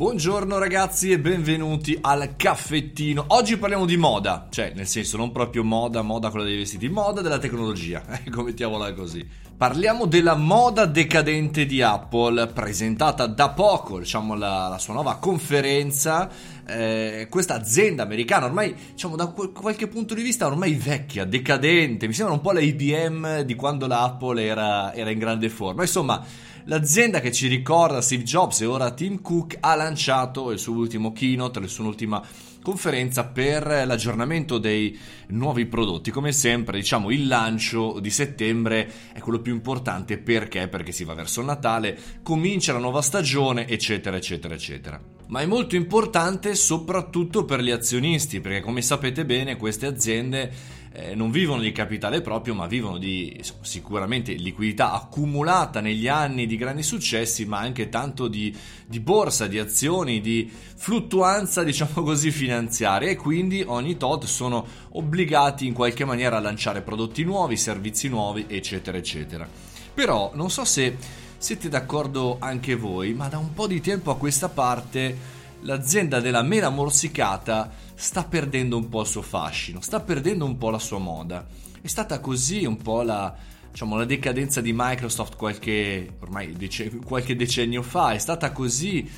Buongiorno ragazzi e benvenuti al caffettino. Oggi parliamo di moda, cioè nel senso non proprio moda, moda quella dei vestiti, moda della tecnologia, ecco mettiamola così. Parliamo della moda decadente di Apple, presentata da poco, diciamo la, la sua nuova conferenza. Eh, questa azienda americana, ormai diciamo da qualche punto di vista ormai vecchia, decadente, mi sembra un po' la IBM di quando la Apple era, era in grande forma. Insomma, l'azienda che ci ricorda Steve Jobs e ora Tim Cook ha lanciato il suo ultimo keynote, la sua ultima conferenza per l'aggiornamento dei nuovi prodotti. Come sempre, diciamo, il lancio di settembre è quello più importante perché? Perché si va verso il Natale, comincia la nuova stagione, eccetera, eccetera, eccetera. Ma è molto importante soprattutto per gli azionisti, perché come sapete bene queste aziende eh, non vivono di capitale proprio, ma vivono di sicuramente liquidità accumulata negli anni di grandi successi, ma anche tanto di, di borsa, di azioni, di fluttuanza, diciamo così, finanziaria e quindi ogni tot sono obbligati in qualche maniera a lanciare prodotti nuovi, servizi nuovi, eccetera, eccetera. Però non so se siete d'accordo anche voi, ma da un po' di tempo a questa parte l'azienda della mela morsicata sta perdendo un po' il suo fascino, sta perdendo un po' la sua moda. È stata così un po' la, diciamo, la decadenza di Microsoft qualche, ormai dec- qualche decennio fa, è stata così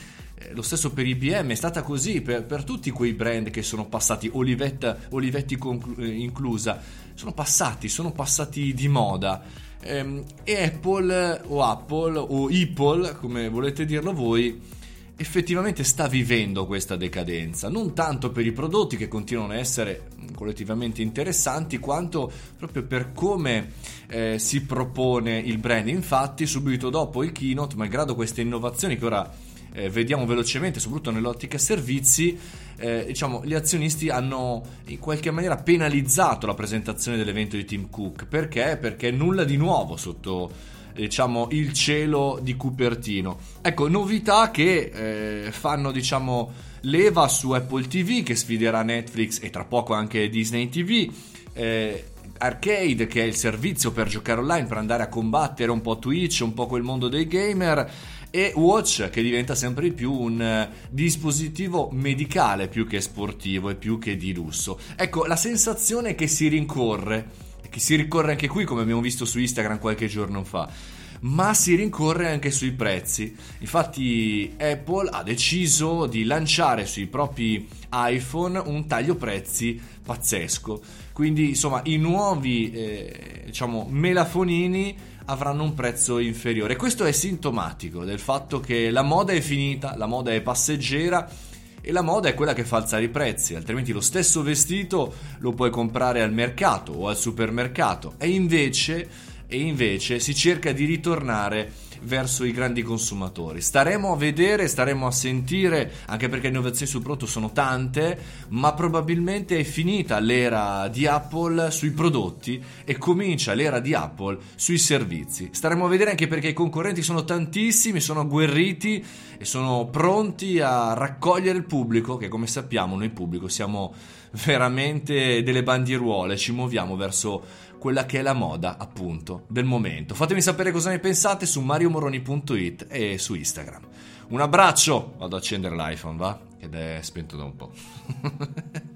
lo stesso per IBM, è stata così per, per, tutti quei brand che sono passati, Olivetta, Olivetti conclu- eh, inclusa, sono passati, sono passati di moda. Ehm, e Apple o Apple o Apple, come volete dirlo voi, effettivamente sta vivendo questa decadenza, non tanto per i prodotti che continuano a essere collettivamente interessanti, quanto proprio per come eh, si propone il brand. Infatti, subito dopo il keynote, malgrado queste innovazioni che ora eh, vediamo velocemente, soprattutto nell'ottica servizi, eh, diciamo, gli azionisti hanno in qualche maniera penalizzato la presentazione dell'evento di Tim Cook. Perché? Perché nulla di nuovo sotto diciamo il cielo di Cupertino. Ecco, novità che eh, fanno diciamo leva su Apple TV che sfiderà Netflix e tra poco anche Disney TV. Eh, Arcade, che è il servizio per giocare online, per andare a combattere un po' Twitch, un po' quel mondo dei gamer, e Watch, che diventa sempre di più un uh, dispositivo medicale più che sportivo e più che di lusso. Ecco, la sensazione che si rincorre che si ricorre anche qui come abbiamo visto su Instagram qualche giorno fa ma si rincorre anche sui prezzi. Infatti Apple ha deciso di lanciare sui propri iPhone un taglio prezzi pazzesco. Quindi insomma i nuovi eh, diciamo melafonini avranno un prezzo inferiore. Questo è sintomatico del fatto che la moda è finita, la moda è passeggera e la moda è quella che fa alzare i prezzi, altrimenti lo stesso vestito lo puoi comprare al mercato o al supermercato e invece, e invece si cerca di ritornare verso i grandi consumatori. Staremo a vedere, staremo a sentire, anche perché le innovazioni sul prodotto sono tante, ma probabilmente è finita l'era di Apple sui prodotti e comincia l'era di Apple sui servizi. Staremo a vedere anche perché i concorrenti sono tantissimi, sono agguerriti e sono pronti a raccogliere il pubblico, che come sappiamo noi pubblico siamo veramente delle bandieruole, ci muoviamo verso quella che è la moda, appunto, del momento. Fatemi sapere cosa ne pensate su mariomoroni.it e su Instagram. Un abbraccio, vado ad accendere l'iPhone, va? Ed è spento da un po'.